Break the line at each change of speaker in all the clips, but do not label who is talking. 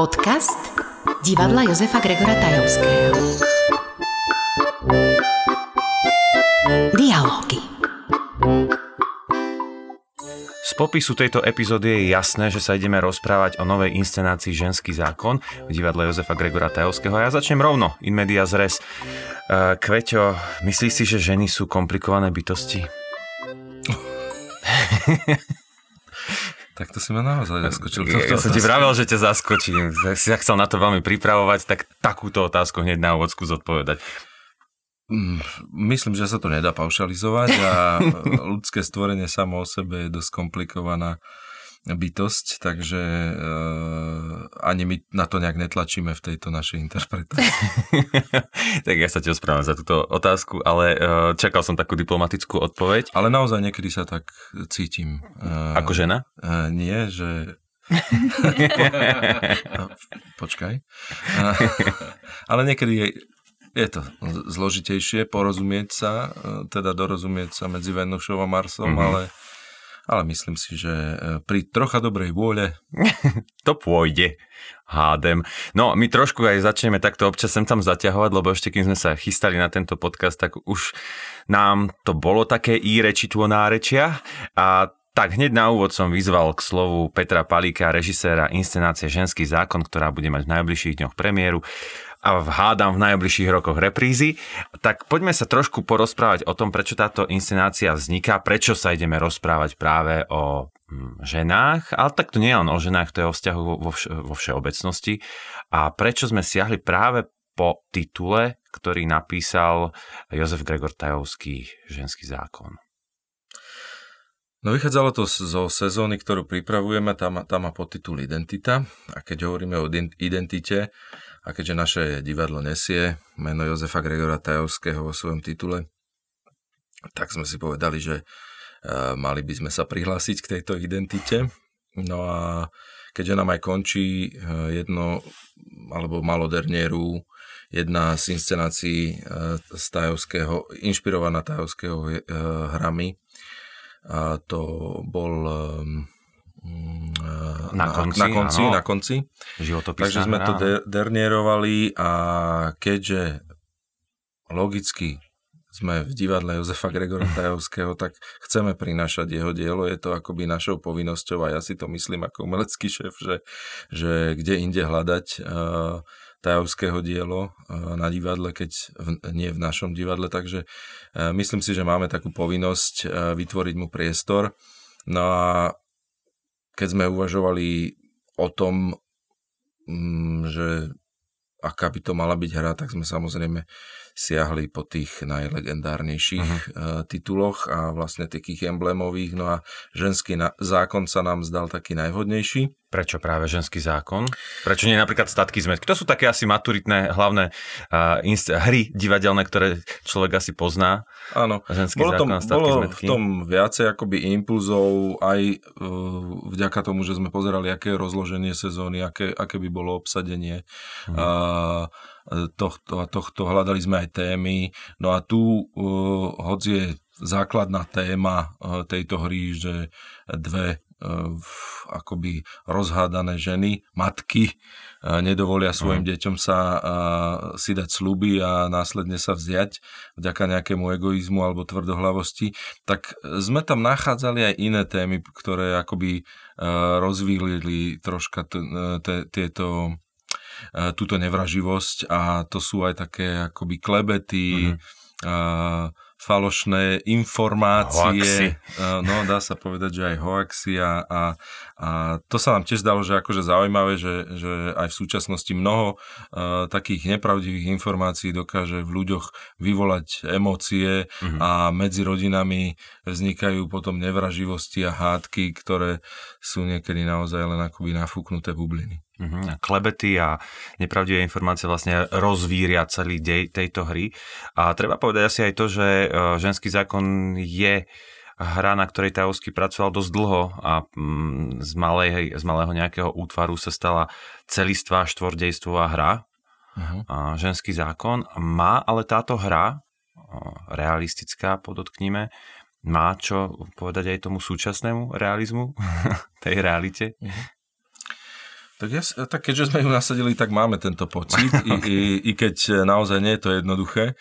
Podcast divadla Josefa Gregora Tajovského. Dialógy.
Z popisu tejto epizódy je jasné, že sa ideme rozprávať o novej inscenácii Ženský zákon v divadle Jozefa Gregora Tajovského a ja začnem rovno, in media zres. Uh, Kveťo, myslíš si, že ženy sú komplikované bytosti?
Tak to si ma naozaj zaskočil.
Ja, ja som ti vravel, že ťa zaskočím. Si sa chcel na to veľmi pripravovať, tak takúto otázku hneď na úvodsku zodpovedať.
Mm, myslím, že sa to nedá paušalizovať a ľudské stvorenie samo o sebe je dosť komplikovaná bytosť, takže uh, ani my na to nejak netlačíme v tejto našej interpretácii.
tak ja sa ti ospravedlňujem za túto otázku, ale uh, čakal som takú diplomatickú odpoveď.
Ale naozaj niekedy sa tak cítim.
Uh, Ako žena?
Uh, nie, že... Počkaj. Uh, ale niekedy je, je to zložitejšie porozumieť sa, teda dorozumieť sa medzi Venušou a Marsom, mm-hmm. ale ale myslím si, že e, pri trocha dobrej vôle...
to pôjde, hádem. No, my trošku aj začneme takto občas sem tam zaťahovať, lebo ešte kým sme sa chystali na tento podcast, tak už nám to bolo také i rečitvo nárečia a tak hneď na úvod som vyzval k slovu Petra Palíka, režiséra inscenácie Ženský zákon, ktorá bude mať v najbližších dňoch premiéru a hádam v najbližších rokoch reprízy. Tak poďme sa trošku porozprávať o tom, prečo táto inscenácia vzniká, prečo sa ideme rozprávať práve o mm, ženách, ale tak to nie je len o ženách, to je o vzťahu vo, vš- vo všeobecnosti. A prečo sme siahli práve po titule, ktorý napísal Jozef Gregor Tajovský, Ženský zákon.
No vychádzalo to zo sezóny, ktorú pripravujeme, tam, tam má podtitul Identita. A keď hovoríme o identite, a keďže naše divadlo nesie meno Jozefa Gregora Tajovského vo svojom titule, tak sme si povedali, že e, mali by sme sa prihlásiť k tejto identite. No a keďže nám aj končí e, jedno, alebo Malodernieru, jedna z inscenácií e, z Tajovského, inšpirovaná Tajovského hrami, a to bol
na konci,
na konci, na konci. Takže sme to de- dernierovali a keďže logicky sme v divadle Jozefa Gregora Tajovského, tak chceme prinášať jeho dielo. Je to akoby našou povinnosťou a ja si to myslím ako umelecký šéf, že, že kde inde hľadať uh, Tajovského dielo uh, na divadle, keď v, nie v našom divadle. Takže uh, myslím si, že máme takú povinnosť vytvoriť mu priestor. No a keď sme uvažovali o tom, mm, že aká by to mala byť hra, tak sme samozrejme siahli po tých najlegendárnejších uh-huh. tituloch a vlastne takých emblémových. No a ženský zákon sa nám zdal taký najvhodnejší.
Prečo práve ženský zákon? Prečo nie napríklad statky zmetky? To sú také asi maturitné hlavné uh, inst- hry divadelné, ktoré človek asi pozná.
Áno, ženský bolo, zákon tom, statky bolo zmetky. v tom viacej akoby impulzov aj uh, vďaka tomu, že sme pozerali, aké je rozloženie sezóny, aké, aké by bolo obsadenie. Uh-huh. Uh, tohto tohto, hľadali sme aj témy. No a tu, uh, hoď je základná téma uh, tejto hry, že dve uh, akoby rozhádané ženy, matky, nedovolia svojim mm. deťom sa si dať sluby a následne sa vziať vďaka nejakému egoizmu alebo tvrdohlavosti, tak sme tam nachádzali aj iné témy, ktoré akoby rozvílili troška t- t- tieto túto nevraživosť a to sú aj také akoby klebety, mm-hmm. falošné informácie. Hoaxy. No, dá sa povedať, že aj hoaxy a, a, a to sa nám tiež zdalo, že akože zaujímavé, že, že aj v súčasnosti mnoho uh, takých nepravdivých informácií dokáže v ľuďoch vyvolať emócie mm-hmm. a medzi rodinami vznikajú potom nevraživosti a hádky, ktoré sú niekedy naozaj len akoby nafúknuté bubliny.
Uh-huh. Klebety a nepravdivé informácie vlastne rozvíria celý dej tejto hry. A treba povedať asi aj to, že e, ženský zákon je hra, na ktorej Tajovský pracoval dosť dlho a mm, z, malej, z malého nejakého útvaru sa stala celistvá štvordejstvová hra. Uh-huh. A ženský zákon má ale táto hra, realistická podotkníme, má čo povedať aj tomu súčasnému realizmu, tej realite? Uh-huh.
Tak, ja, tak keďže sme ju nasadili, tak máme tento pocit, okay. i, i, i keď naozaj nie je to jednoduché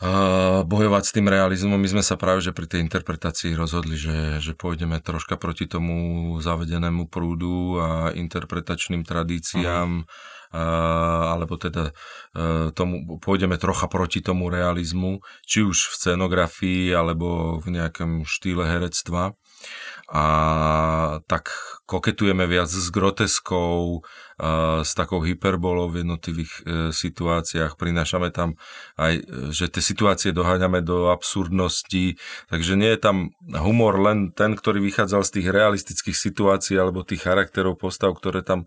uh, bojovať s tým realizmom. My sme sa práve že pri tej interpretácii rozhodli, že, že pôjdeme troška proti tomu zavedenému prúdu a interpretačným tradíciám. Uh-huh alebo teda e, tomu, pôjdeme trocha proti tomu realizmu, či už v scenografii alebo v nejakom štýle herectva. A tak koketujeme viac s groteskou, s takou hyperbolou v jednotlivých e, situáciách. Prinášame tam aj, že tie situácie doháňame do absurdnosti, takže nie je tam humor len ten, ktorý vychádzal z tých realistických situácií alebo tých charakterov postav, ktoré tam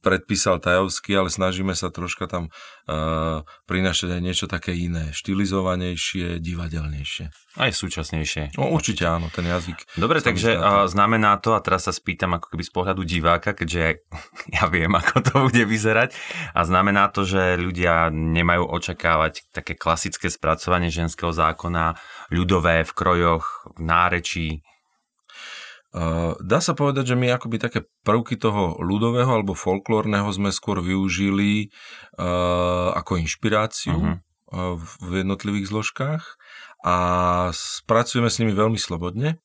predpísal Tajovský, ale snažíme sa troška tam uh, prinašať aj niečo také iné, štilizovanejšie, divadelnejšie.
Aj súčasnejšie.
No, určite áno, ten jazyk.
Dobre, takže uh, znamená to, a teraz sa spýtam ako keby z pohľadu diváka, keďže ja viem, ako to bude vyzerať, a znamená to, že ľudia nemajú očakávať také klasické spracovanie ženského zákona, ľudové v krojoch, v nárečí,
Dá sa povedať, že my akoby také prvky toho ľudového alebo folklórneho sme skôr využili ako inšpiráciu uh-huh. v jednotlivých zložkách a spracujeme s nimi veľmi slobodne.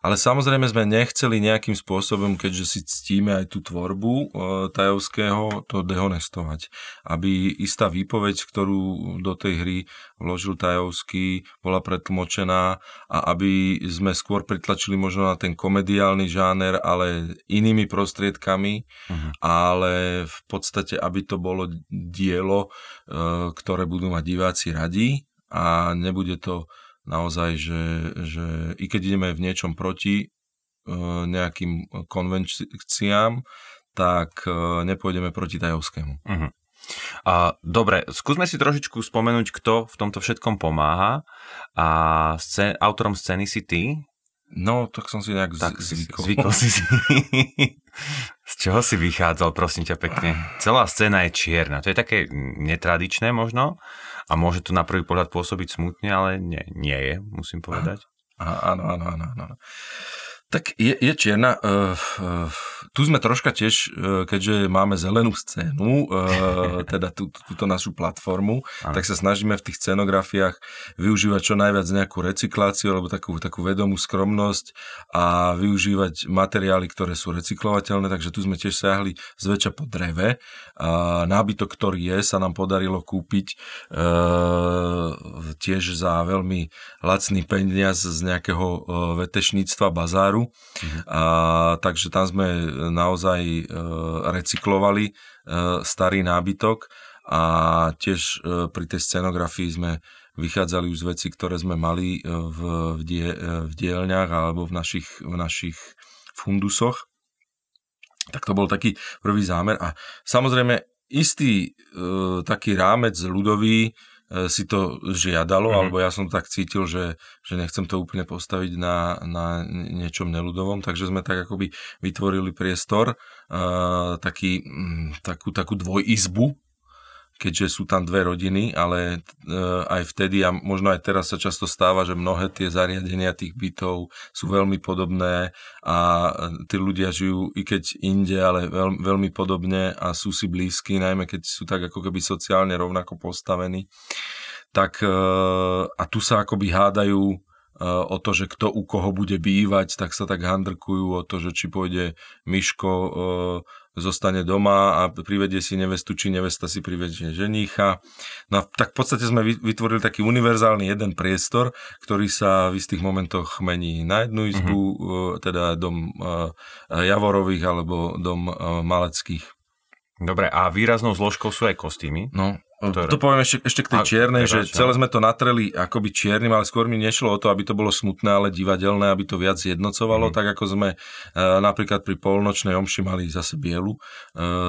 Ale samozrejme sme nechceli nejakým spôsobom, keďže si ctíme aj tú tvorbu e, Tajovského, to dehonestovať. Aby istá výpoveď, ktorú do tej hry vložil Tajovský, bola pretlmočená a aby sme skôr pritlačili možno na ten komediálny žáner, ale inými prostriedkami, uh-huh. ale v podstate, aby to bolo dielo, e, ktoré budú mať diváci radi a nebude to naozaj, že, že i keď ideme v niečom proti e, nejakým konvenciám, tak e, nepôjdeme proti Tajovskému. Uh-huh.
A, dobre, skúsme si trošičku spomenúť, kto v tomto všetkom pomáha. A scén- autorom scény si ty?
No, tak som si nejak tak zvykol.
Zvykol si si. Z čoho si vychádzal, prosím ťa pekne? Celá scéna je čierna. To je také netradičné možno a môže to na prvý pohľad pôsobiť smutne, ale nie, nie je, musím povedať.
Áno, áno, áno, áno. Tak je, je čierna. Uh, uh, tu sme troška tiež, uh, keďže máme zelenú scénu, uh, teda tú, túto našu platformu, ano. tak sa snažíme v tých scenografiách využívať čo najviac nejakú recykláciu alebo takú, takú vedomú skromnosť a využívať materiály, ktoré sú recyklovateľné, takže tu sme tiež siahli zväčša po dreve. Uh, nábytok, ktorý je, sa nám podarilo kúpiť uh, tiež za veľmi lacný peniaz z nejakého uh, vetešníctva, bazáru Uh-huh. A, takže tam sme naozaj e, recyklovali e, starý nábytok a tiež e, pri tej scenografii sme vychádzali už z veci, ktoré sme mali v, v, die, v dielňach alebo v našich, v našich fundusoch. Tak to bol taký prvý zámer. A samozrejme, istý e, taký rámec ľudový, E, si to žiadalo, mm-hmm. alebo ja som tak cítil, že, že nechcem to úplne postaviť na, na niečom neludovom, takže sme tak akoby vytvorili priestor, uh, taký, um, takú, takú dvojizbu, keďže sú tam dve rodiny, ale uh, aj vtedy a možno aj teraz sa často stáva, že mnohé tie zariadenia tých bytov sú veľmi podobné a tí ľudia žijú i keď inde, ale veľ, veľmi podobne a sú si blízki, najmä keď sú tak ako keby sociálne rovnako postavení. Tak uh, a tu sa akoby hádajú o to, že kto u koho bude bývať, tak sa tak handrkujú o to, že či pôjde Miško zostane doma a privedie si nevestu, či nevesta si privedie ženícha. No tak v podstate sme vytvorili taký univerzálny jeden priestor, ktorý sa v istých momentoch mení na jednu izbu, mm-hmm. teda dom Javorových alebo dom Maleckých.
Dobre, a výraznou zložkou sú aj kostýmy?
No, ktoré? To poviem ešte, ešte k tej čiernej, že celé sme to natreli akoby čiernym, ale skôr mi nešlo o to, aby to bolo smutné, ale divadelné, aby to viac jednocovalo, mm. tak ako sme e, napríklad pri polnočnej omši mali zase bielu e,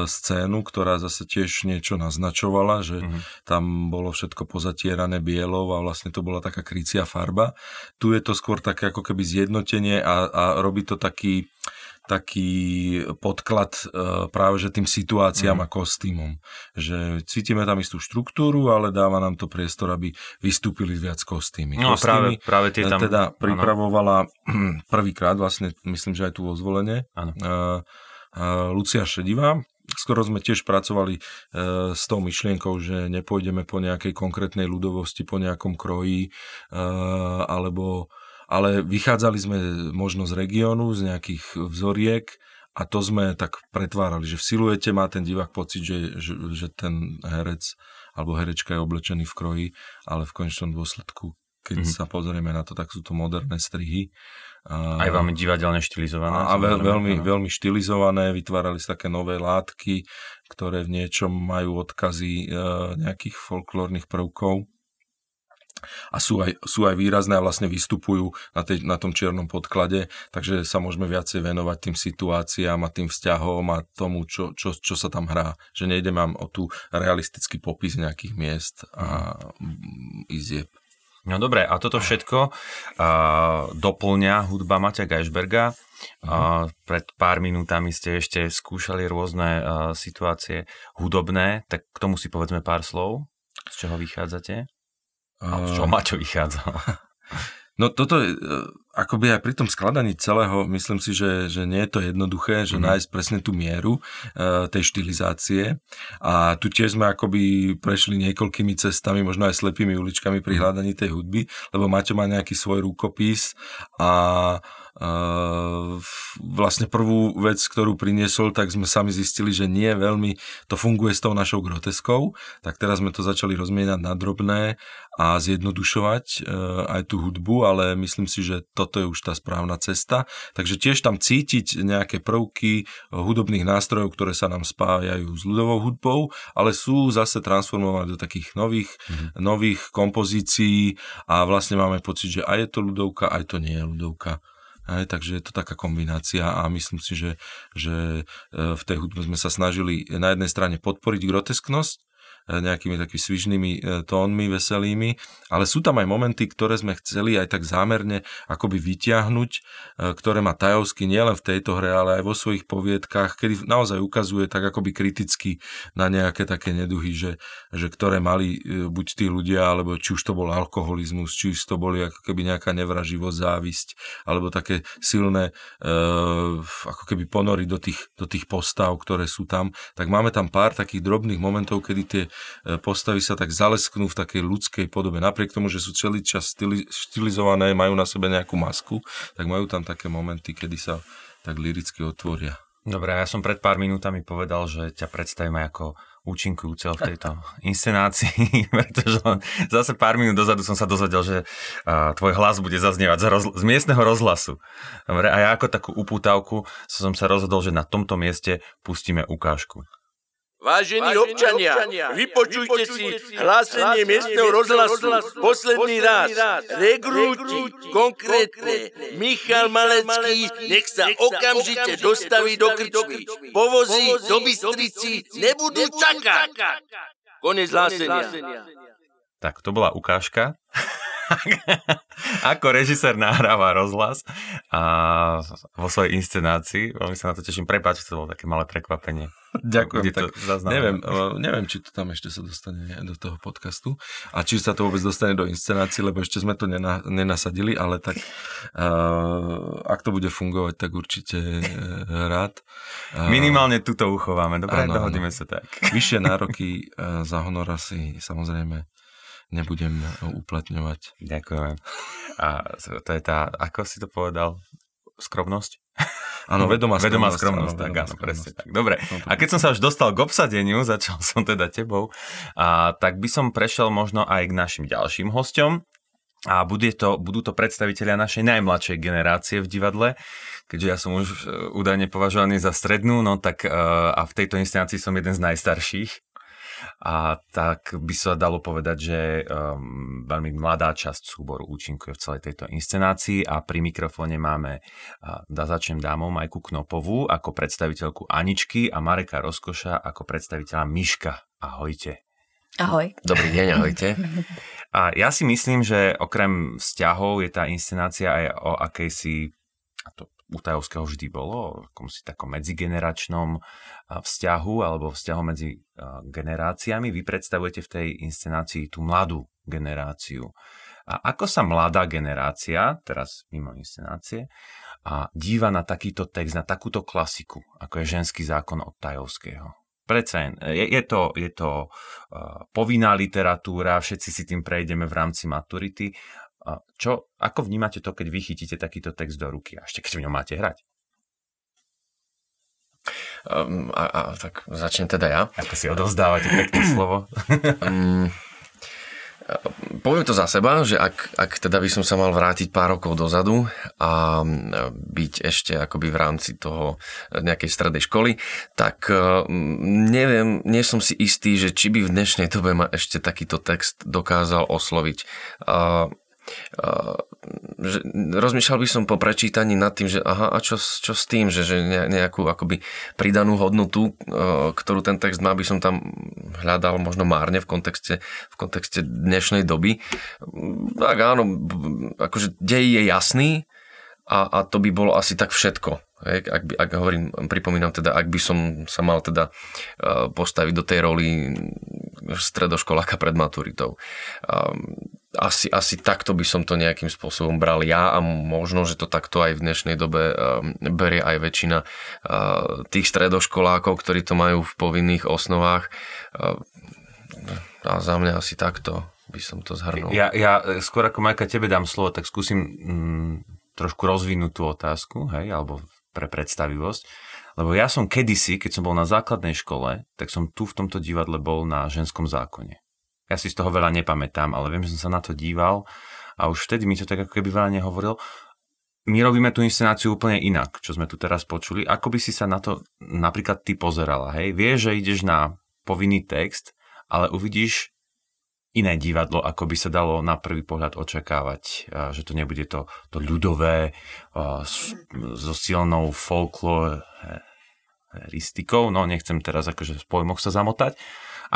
scénu, ktorá zase tiež niečo naznačovala, že mm. tam bolo všetko pozatierané bielou a vlastne to bola taká krycia farba. Tu je to skôr také ako keby zjednotenie a, a robí to taký taký podklad uh, práve že tým situáciám mm. a kostýmom. Že cítime tam istú štruktúru, ale dáva nám to priestor, aby vystúpili viac kostýmy.
No kostýmy
práve, práve
tie tam...
Teda pripravovala prvýkrát vlastne, myslím, že aj tu vo zvolenie. Uh, uh, Lucia Šedivá, skoro sme tiež pracovali e, s tou myšlienkou, že nepôjdeme po nejakej konkrétnej ľudovosti, po nejakom kroji, e, alebo, ale vychádzali sme možno z regiónu, z nejakých vzoriek a to sme tak pretvárali, že v siluete má ten divák pocit, že, že, že ten herec alebo herečka je oblečený v kroji, ale v konečnom dôsledku, keď mm-hmm. sa pozrieme na to, tak sú to moderné strihy
aj veľmi divadelne štilizované.
A veľ, veľmi, veľmi štilizované, vytvárali sa také nové látky, ktoré v niečom majú odkazy e, nejakých folklórnych prvkov a sú aj, sú aj výrazné a vlastne vystupujú na, tej, na tom čiernom podklade, takže sa môžeme viacej venovať tým situáciám a tým vzťahom a tomu, čo, čo, čo sa tam hrá. Že nejde mám o tú realistický popis nejakých miest a izieb.
No dobre, a toto všetko uh, doplňa hudba Maťa Geisberga. Uh, pred pár minútami ste ešte skúšali rôzne uh, situácie hudobné, tak k tomu si povedzme pár slov. Z čoho vychádzate? Uh... Z čoho Maťo vychádzal?
No toto, e, akoby aj pri tom skladaní celého, myslím si, že, že nie je to jednoduché, že mm. nájsť presne tú mieru uh, tej štilizácie. A tu tiež sme akoby prešli niekoľkými cestami, možno aj slepými uličkami pri mhm. hľadaní tej hudby, lebo Maťo má nejaký svoj rukopis a vlastne prvú vec, ktorú priniesol, tak sme sami zistili, že nie veľmi to funguje s tou našou groteskou, tak teraz sme to začali rozmienať na drobné a zjednodušovať e, aj tú hudbu, ale myslím si, že toto je už tá správna cesta. Takže tiež tam cítiť nejaké prvky hudobných nástrojov, ktoré sa nám spájajú s ľudovou hudbou, ale sú zase transformované do takých nových, mm-hmm. nových kompozícií a vlastne máme pocit, že aj je to ľudovka, aj to nie je ľudovka. Aj, takže je to taká kombinácia a myslím si, že, že e, v tej hudbe sme sa snažili na jednej strane podporiť grotesknosť, nejakými takými svižnými e, tónmi, veselými, ale sú tam aj momenty, ktoré sme chceli aj tak zámerne akoby vyťahnuť, e, ktoré má Tajovský nielen v tejto hre, ale aj vo svojich poviedkách, kedy naozaj ukazuje tak akoby kriticky na nejaké také neduhy, že, že ktoré mali buď tí ľudia, alebo či už to bol alkoholizmus, či už to boli ako keby nejaká nevraživosť, závisť, alebo také silné ako keby ponory do tých, do tých postav, ktoré sú tam, tak máme tam pár takých drobných momentov, kedy tie E, postavy sa tak zalesknú v takej ľudskej podobe. Napriek tomu, že sú celý čas štilizované, majú na sebe nejakú masku, tak majú tam také momenty, kedy sa tak liricky otvoria.
Dobre, ja som pred pár minútami povedal, že ťa predstavíme ako účinkujúceho v tejto inscenácii, pretože zase pár minút dozadu som sa dozvedel, že tvoj hlas bude zaznievať z, rozl- z miestneho rozhlasu. Dobre, a ja ako takú upútavku som sa rozhodol, že na tomto mieste pustíme ukážku.
Vážení občania, vypočujte si hlásenie miestneho rozhlasu. Posledný raz. Regrúti, konkrétne, Michal Malecký, nech sa okamžite dostaví do krčmy. Povozy do Bystrici nebudú čakať. Konec hlásenia.
Tak, to bola ukážka. ako režisér nahráva rozhlas a vo svojej inscenácii. Veľmi sa na to teším. Prepáč, to bolo také malé prekvapenie.
Ďakujem. Tak neviem, neviem, či to tam ešte sa dostane do toho podcastu a či sa to vôbec dostane do inscenácií, lebo ešte sme to nena, nenasadili, ale tak uh, ak to bude fungovať, tak určite uh, rád.
Uh, Minimálne tuto uchováme, dobre? Áno, Dohodíme áno. sa tak.
Vyššie nároky uh, za honor asi samozrejme nebudem uplatňovať.
Ďakujem. A to je tá, ako si to povedal, skromnosť?
Áno, vedomá
skromnosť. Vedomá skromnosť, áno, tak, áno, presne tak. Dobre, a keď som sa už dostal k obsadeniu, začal som teda tebou, a, tak by som prešiel možno aj k našim ďalším hosťom. A bude to, budú to predstavitelia našej najmladšej generácie v divadle, keďže ja som už e, údajne považovaný za strednú, no tak uh, a v tejto inscenácii som jeden z najstarších a tak by sa dalo povedať, že um, veľmi mladá časť súboru účinkuje v celej tejto inscenácii a pri mikrofóne máme uh, da začnem dámou Majku Knopovú ako predstaviteľku Aničky a Mareka Rozkoša ako predstaviteľa Miška. Ahojte.
Ahoj.
Dobrý deň, ahojte. A ja si myslím, že okrem vzťahov je tá inscenácia aj o akejsi a to u Tajovského vždy bolo, akom si takom medzigeneračnom vzťahu alebo vzťahu medzi generáciami. Vy predstavujete v tej inscenácii tú mladú generáciu. A ako sa mladá generácia, teraz mimo inscenácie, a díva na takýto text, na takúto klasiku, ako je ženský zákon od Tajovského? Predsa je, je to, je to uh, povinná literatúra, všetci si tým prejdeme v rámci maturity. Uh, čo, ako vnímate to, keď vy chytíte takýto text do ruky a ešte keď v ňom máte hrať?
Um, a, a, tak začnem teda ja.
Ako si odovzdávate pekné slovo? um,
Poviem to za seba, že ak, ak teda by som sa mal vrátiť pár rokov dozadu a byť ešte akoby v rámci toho nejakej strednej školy, tak neviem, nie som si istý, že či by v dnešnej dobe ma ešte takýto text dokázal osloviť že rozmýšľal by som po prečítaní nad tým, že aha, a čo, čo s tým, že, že nejakú akoby pridanú hodnotu, ktorú ten text má, by som tam hľadal možno márne v kontexte, v kontexte dnešnej doby. Tak áno, akože dej je jasný a, a to by bolo asi tak všetko. Ak, by, ak hovorím, pripomínam teda, ak by som sa mal teda postaviť do tej roli stredoškoláka pred maturitou asi, asi takto by som to nejakým spôsobom bral ja a možno, že to takto aj v dnešnej dobe uh, berie aj väčšina uh, tých stredoškolákov, ktorí to majú v povinných osnovách. A za mňa asi takto by som to zhrnul.
Ja, ja skôr ako Majka tebe dám slovo, tak skúsim mm, trošku rozvinúť tú otázku, hej, alebo pre predstavivosť. Lebo ja som kedysi, keď som bol na základnej škole, tak som tu v tomto divadle bol na ženskom zákone. Ja si z toho veľa nepamätám, ale viem, že som sa na to díval a už vtedy mi to tak ako keby veľa nehovoril. My robíme tú inscenáciu úplne inak, čo sme tu teraz počuli. Ako by si sa na to napríklad ty pozerala, hej? Vieš, že ideš na povinný text, ale uvidíš iné divadlo, ako by sa dalo na prvý pohľad očakávať, že to nebude to, to ľudové so silnou folkloristikou, no nechcem teraz akože v pojmoch sa zamotať,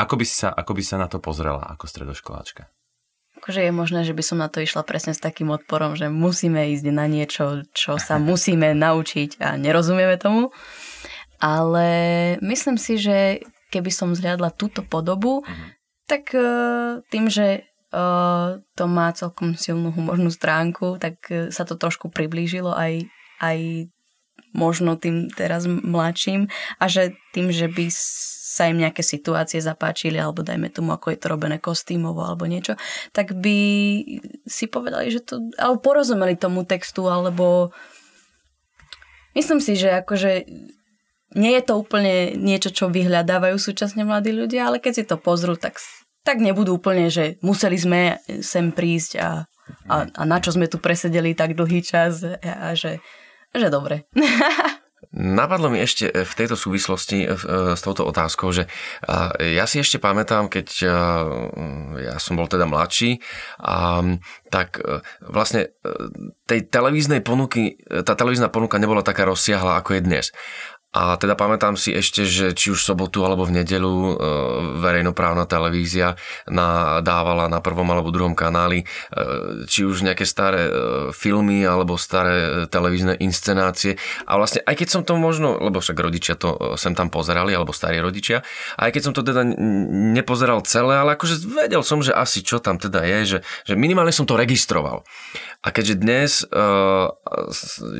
ako by, si sa, ako by sa na to pozrela ako stredoškoláčka?
Akože je možné, že by som na to išla presne s takým odporom, že musíme ísť na niečo, čo sa musíme naučiť a nerozumieme tomu. Ale myslím si, že keby som zhľadla túto podobu, uh-huh. Tak uh, tým, že uh, to má celkom silnú humornú stránku, tak uh, sa to trošku priblížilo aj, aj možno tým teraz mladším. A že tým, že by sa im nejaké situácie zapáčili, alebo dajme tomu, ako je to robené kostýmovo alebo niečo, tak by si povedali, že to, alebo porozumeli tomu textu, alebo myslím si, že akože nie je to úplne niečo, čo vyhľadávajú súčasne mladí ľudia, ale keď si to pozrú, tak, tak nebudú úplne, že museli sme sem prísť a, a, a na čo sme tu presedeli tak dlhý čas a, a že, že dobre.
Napadlo mi ešte e, v tejto súvislosti e, e, s touto otázkou, že ja si ešte pamätám, keď ja som bol teda mladší, a, tak vlastne tej televíznej ponuky, tá televízna ponuka nebola taká rozsiahla, ako je dnes. A teda pamätám si ešte, že či už v sobotu alebo v nedelu e, verejnoprávna televízia dávala na prvom alebo druhom kanáli e, či už nejaké staré e, filmy alebo staré televízne inscenácie. A vlastne aj keď som to možno, lebo však rodičia to sem tam pozerali, alebo starí rodičia, aj keď som to teda nepozeral celé, ale akože vedel som, že asi čo tam teda je, že, že minimálne som to registroval. A keďže dnes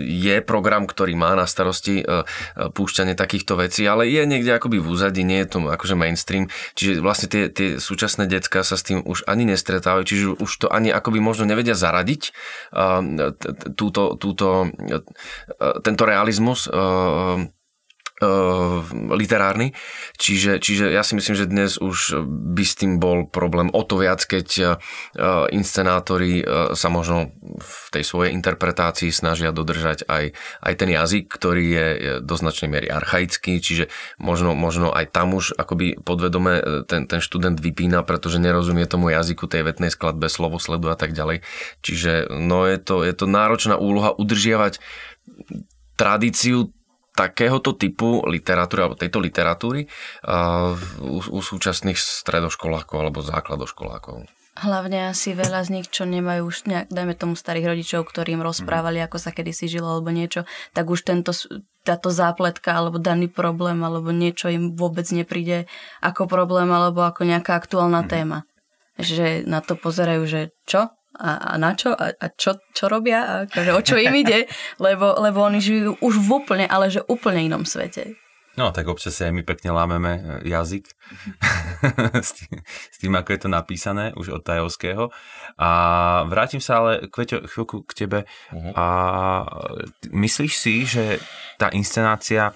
je program, ktorý má na starosti uh, púšťanie takýchto vecí, ale je niekde akoby v úzadi, nie je to akože mainstream, čiže vlastne tie, tie súčasné decka sa s tým už ani nestretávajú, čiže už to ani akoby možno nevedia zaradiť uh, túto, túto, uh, tento realizmus Uh, literárny. Čiže, čiže ja si myslím, že dnes už by s tým bol problém o to viac, keď uh, inscenátori uh, sa možno v tej svojej interpretácii snažia dodržať aj, aj ten jazyk, ktorý je do značnej miery archaický, čiže možno, možno aj tam už akoby podvedome ten, ten študent vypína, pretože nerozumie tomu jazyku tej vetnej skladbe, slovosledu a tak ďalej. Čiže no je to, je to náročná úloha udržiavať tradíciu takéhoto typu literatúry alebo tejto literatúry uh, u, u súčasných stredoškolákov alebo základoškolákov.
Hlavne asi veľa z nich, čo nemajú už nejak, dajme tomu starých rodičov, ktorí im rozprávali, mm. ako sa kedysi žilo alebo niečo, tak už tento, táto zápletka alebo daný problém alebo niečo im vôbec nepríde ako problém alebo ako nejaká aktuálna mm. téma. Že na to pozerajú, že čo? A, a na čo a, a čo, čo robia a akože o čo im ide, lebo, lebo oni žijú už v úplne, ale že úplne inom svete.
No, tak občas si aj my pekne lámeme e, jazyk s, tým, s tým, ako je to napísané už od Tajovského. A vrátim sa ale, Kveťo, chvíľku k tebe. Uh-huh. A myslíš si, že tá inscenácia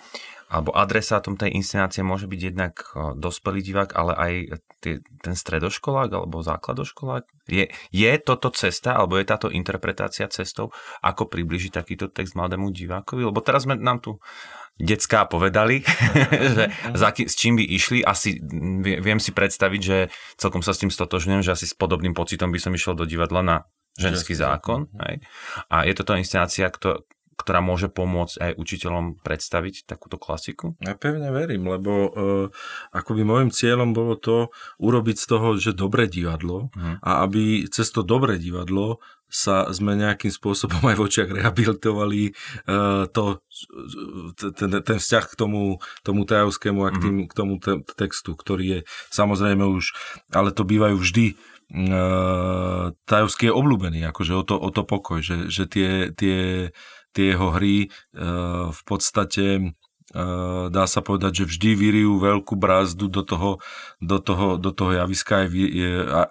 alebo adresátom tej inscenácie môže byť jednak dospelý divák, ale aj tie, ten stredoškolák alebo základoškolák? Je, je toto cesta, alebo je táto interpretácia cestou, ako približiť takýto text mladému divákovi? Lebo teraz sme nám tu detská povedali, že za, s čím by išli. Asi viem si predstaviť, že celkom sa s tým stotožňujem, že asi s podobným pocitom by som išiel do divadla na ženský zákon. Hej. A je toto inscenácia, ktorá môže pomôcť aj učiteľom predstaviť takúto klasiku?
Ja pevne verím, lebo uh, akoby môjim cieľom bolo to urobiť z toho, že dobré divadlo hmm. a aby cez to dobré divadlo sa sme nejakým spôsobom aj v očiach rehabilitovali uh, to, ten, ten vzťah k tomu, tomu tajovskému a k, tým, mm. k tomu te, textu, ktorý je samozrejme už, ale to bývajú vždy uh, tajovský je obľúbený, akože o to, o to pokoj, že, že tie, tie tie jeho hry e, v podstate e, dá sa povedať, že vždy vyrijú veľkú brázdu do toho, do toho, do toho javiska aj,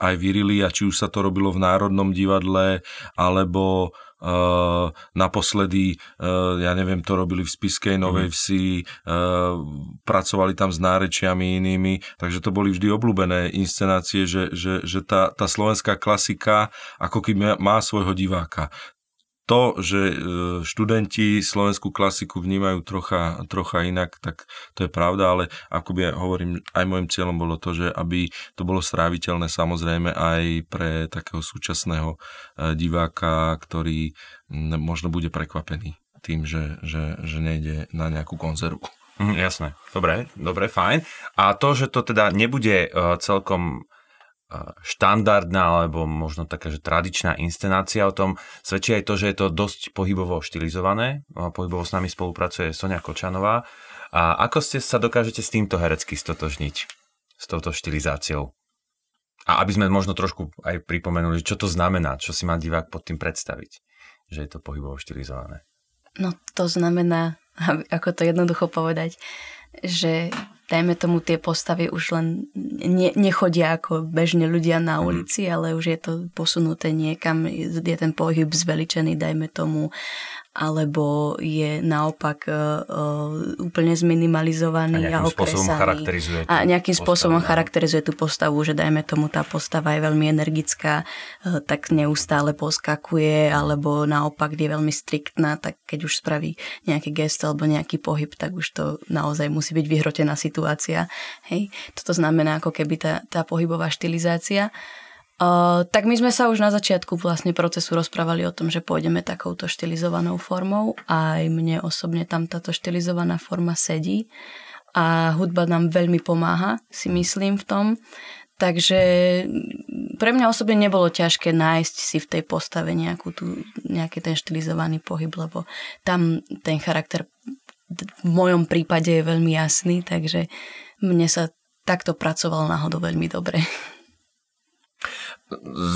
aj vyrili a či už sa to robilo v Národnom divadle alebo Uh, naposledy, uh, ja neviem, to robili v Spiskej Novej mhm. Vsi, uh, pracovali tam s nárečiami inými, takže to boli vždy obľúbené inscenácie, že, že, že tá, tá slovenská klasika ako keby má svojho diváka to, že e, študenti slovenskú klasiku vnímajú trocha, trocha inak, tak to je pravda, ale ako ja hovorím, aj môjim cieľom bolo to, že aby to bolo stráviteľné samozrejme aj pre takého súčasného e, diváka, ktorý možno bude prekvapený tým, že, že, že nejde na nejakú konzervu.
Mm, jasné, dobre, dobre, fajn. A to, že to teda nebude uh, celkom štandardná alebo možno taká, že tradičná inscenácia o tom svedčí aj to, že je to dosť pohybovo štilizované. Pohybovo s nami spolupracuje Sonia Kočanová. A ako ste sa dokážete s týmto herecky stotožniť? S touto štilizáciou? A aby sme možno trošku aj pripomenuli, čo to znamená, čo si má divák pod tým predstaviť, že je to pohybovo štilizované.
No to znamená, ako to jednoducho povedať, že dajme tomu tie postavy už len ne, nechodia ako bežne ľudia na mhm. ulici, mm. ale už je to posunuté niekam, je ten pohyb zveličený, dajme tomu alebo je naopak uh, úplne zminimalizovaný
a, a okresaný.
A nejakým spôsobom postavu, charakterizuje tú postavu, že dajme tomu tá postava je veľmi energická, uh, tak neustále poskakuje, alebo naopak je veľmi striktná, tak keď už spraví nejaký gest alebo nejaký pohyb, tak už to naozaj musí byť vyhrotená situácia. Hej? Toto znamená ako keby tá, tá pohybová štilizácia. Uh, tak my sme sa už na začiatku vlastne procesu rozprávali o tom, že pôjdeme takouto štilizovanou formou. Aj mne osobne tam táto štilizovaná forma sedí a hudba nám veľmi pomáha, si myslím v tom. Takže pre mňa osobne nebolo ťažké nájsť si v tej postave nejakú tú, nejaký ten štilizovaný pohyb, lebo tam ten charakter v mojom prípade je veľmi jasný, takže mne sa takto pracoval náhodou veľmi dobre.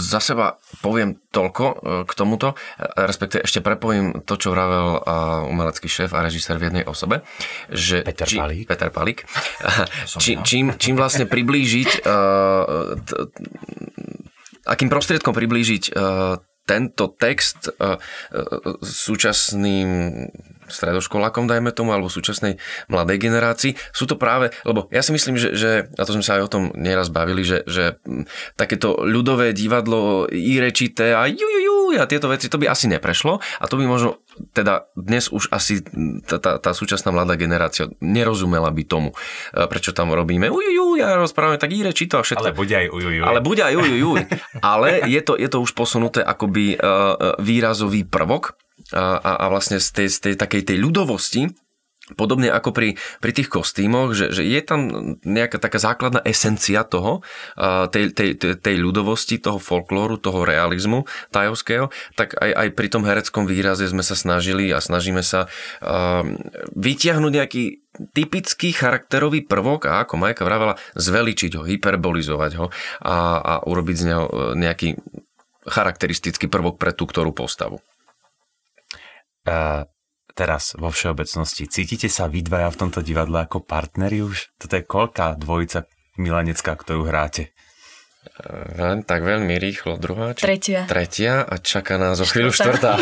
Za seba poviem toľko e, k tomuto, respektíve ešte prepojím to, čo vravel e, umelecký šéf a režisér v jednej osobe. Že
Peter či, Palík.
Peter Palík. Či, čím, čím vlastne priblížiť, e, akým prostriedkom priblížiť tento text súčasným stredoškolákom, dajme tomu, alebo súčasnej mladej generácii. Sú to práve, lebo ja si myslím, že, že a to sme sa aj o tom nieraz bavili, že, že takéto ľudové divadlo, i rečité a ju, ju, ju, a tieto veci, to by asi neprešlo a to by možno teda dnes už asi tá, tá, tá súčasná mladá generácia nerozumela by tomu, e, prečo tam robíme ujuju, ja rozprávame tak íre, či to a všetko.
Ale bude aj ujuju.
Ale bude aj ujuju. Ale je to, je to už posunuté akoby uh, výrazový prvok a, a, a vlastne z tej, z tej takej tej ľudovosti Podobne ako pri, pri tých kostýmoch, že, že je tam nejaká taká základná esencia toho, tej, tej, tej, ľudovosti, toho folklóru, toho realizmu tajovského, tak aj, aj pri tom hereckom výraze sme sa snažili a snažíme sa vytiahnuť nejaký typický charakterový prvok a ako Majka vravela, zveličiť ho, hyperbolizovať ho a, a urobiť z neho nejaký charakteristický prvok pre tú ktorú postavu.
Uh teraz vo všeobecnosti. Cítite sa vy dvaja v tomto divadle ako partneri už? Toto je koľká dvojica milanecká, ktorú hráte?
Len tak veľmi rýchlo druhá.
Či... Tretia.
Tretia a čaká nás o chvíľu štvrtá.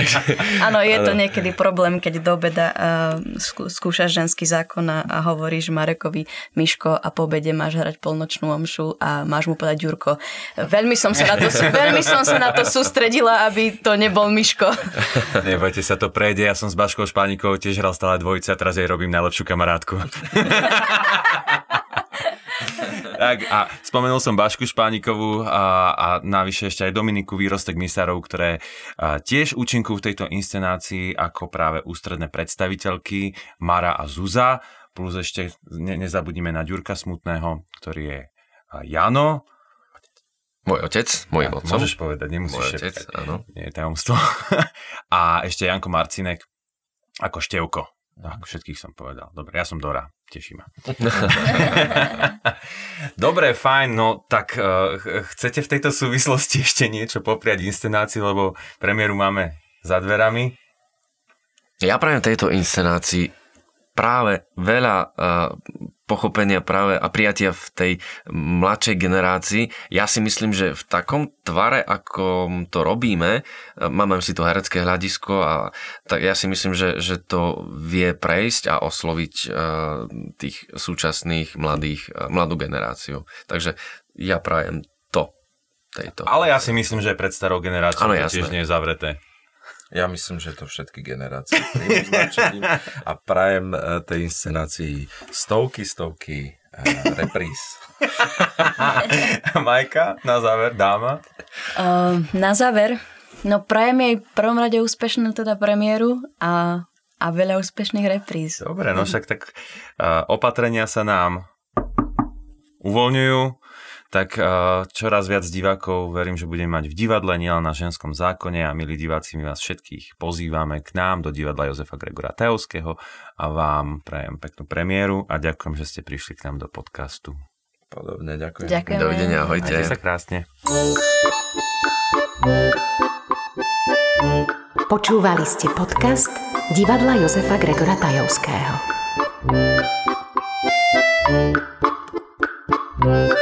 Áno, je to niekedy problém, keď do obeda uh, skúšaš ženský zákon a, a hovoríš Marekovi Miško a po obede máš hrať polnočnú omšu a máš mu povedať Ďurko. Veľmi som sa na to, veľmi som sa na to sústredila, aby to nebol Miško.
Nebojte sa, to prejde. Ja som s Baškou Špánikou tiež hral stále dvojice a teraz jej robím najlepšiu kamarátku. tak a spomenul som Bašku Špánikovú a, a navyše ešte aj Dominiku Výrostek Misárov, ktoré a, tiež účinkujú v tejto inscenácii ako práve ústredné predstaviteľky Mara a Zuza, plus ešte ne, nezabudíme na Ďurka Smutného, ktorý je Jano,
môj otec, môj ja, otcom.
Môžeš povedať, nemusíš
Môj otec, áno.
Nie je tajomstvo. a ešte Janko Marcinek ako Števko. Tak, všetkých som povedal. Dobre, ja som Dora. Teší ma. Dobre, fajn. No tak uh, chcete v tejto súvislosti ešte niečo popriať inscenácii, lebo premiéru máme za dverami.
Ja prajem tejto inscenácii práve veľa uh, pochopenia práve a prijatia v tej mladšej generácii. Ja si myslím, že v takom tvare, ako to robíme, máme si to herecké hľadisko a tak ja si myslím, že, že to vie prejsť a osloviť uh, tých súčasných mladých, mladú generáciu. Takže ja prajem to. Tejto.
Ale ja si myslím, že pred starou generáciou ano, to tiež nie je zavreté.
Ja myslím, že to všetky generácie a prajem e, tej inscenácii stovky, stovky uh, repríz.
Majka, na záver, dáma?
Uh, na záver, no prajem jej prvom rade úspešnú teda premiéru a, a veľa úspešných repríz.
Dobre, no však tak uh, opatrenia sa nám uvoľňujú tak eh, čoraz viac divákov verím, že budeme mať v divadle, nielen na ženskom zákone a milí diváci, my vás všetkých pozývame k nám do divadla Jozefa Gregora Tajovského a vám prajem peknú premiéru a ďakujem, že ste prišli k nám do podcastu.
Podobne, ďakujem.
Ďakujem.
Dovidenia, ahojte.
Majte sa krásne.
Počúvali ste podcast divadla Jozefa Gregora Tajovského. thank you